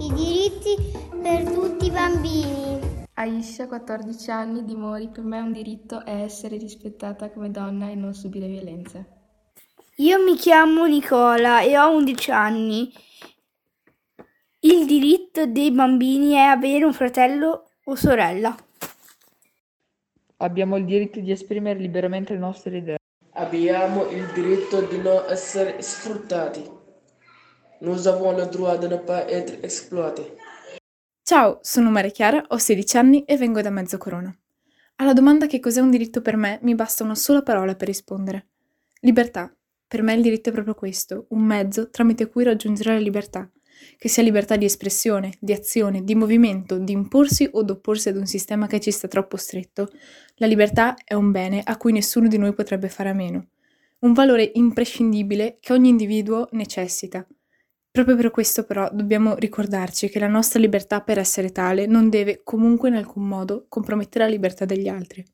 I diritti per tutti i bambini. Aisha, 14 anni, dimori, per me un diritto è essere rispettata come donna e non subire violenze. Io mi chiamo Nicola e ho 11 anni. Il diritto dei bambini è avere un fratello o sorella. Abbiamo il diritto di esprimere liberamente le nostre idee. Abbiamo il diritto di non essere sfruttati. Nous avons le droit de ne pas être exploités. Ciao, sono Maria Chiara, ho 16 anni e vengo da Mezzocorona. Alla domanda che cos'è un diritto per me mi basta una sola parola per rispondere. Libertà. Per me il diritto è proprio questo, un mezzo tramite cui raggiungere la libertà, che sia libertà di espressione, di azione, di movimento, di imporsi o d'opporsi ad un sistema che ci sta troppo stretto. La libertà è un bene a cui nessuno di noi potrebbe fare a meno, un valore imprescindibile che ogni individuo necessita. Proprio per questo però dobbiamo ricordarci che la nostra libertà per essere tale non deve comunque in alcun modo compromettere la libertà degli altri.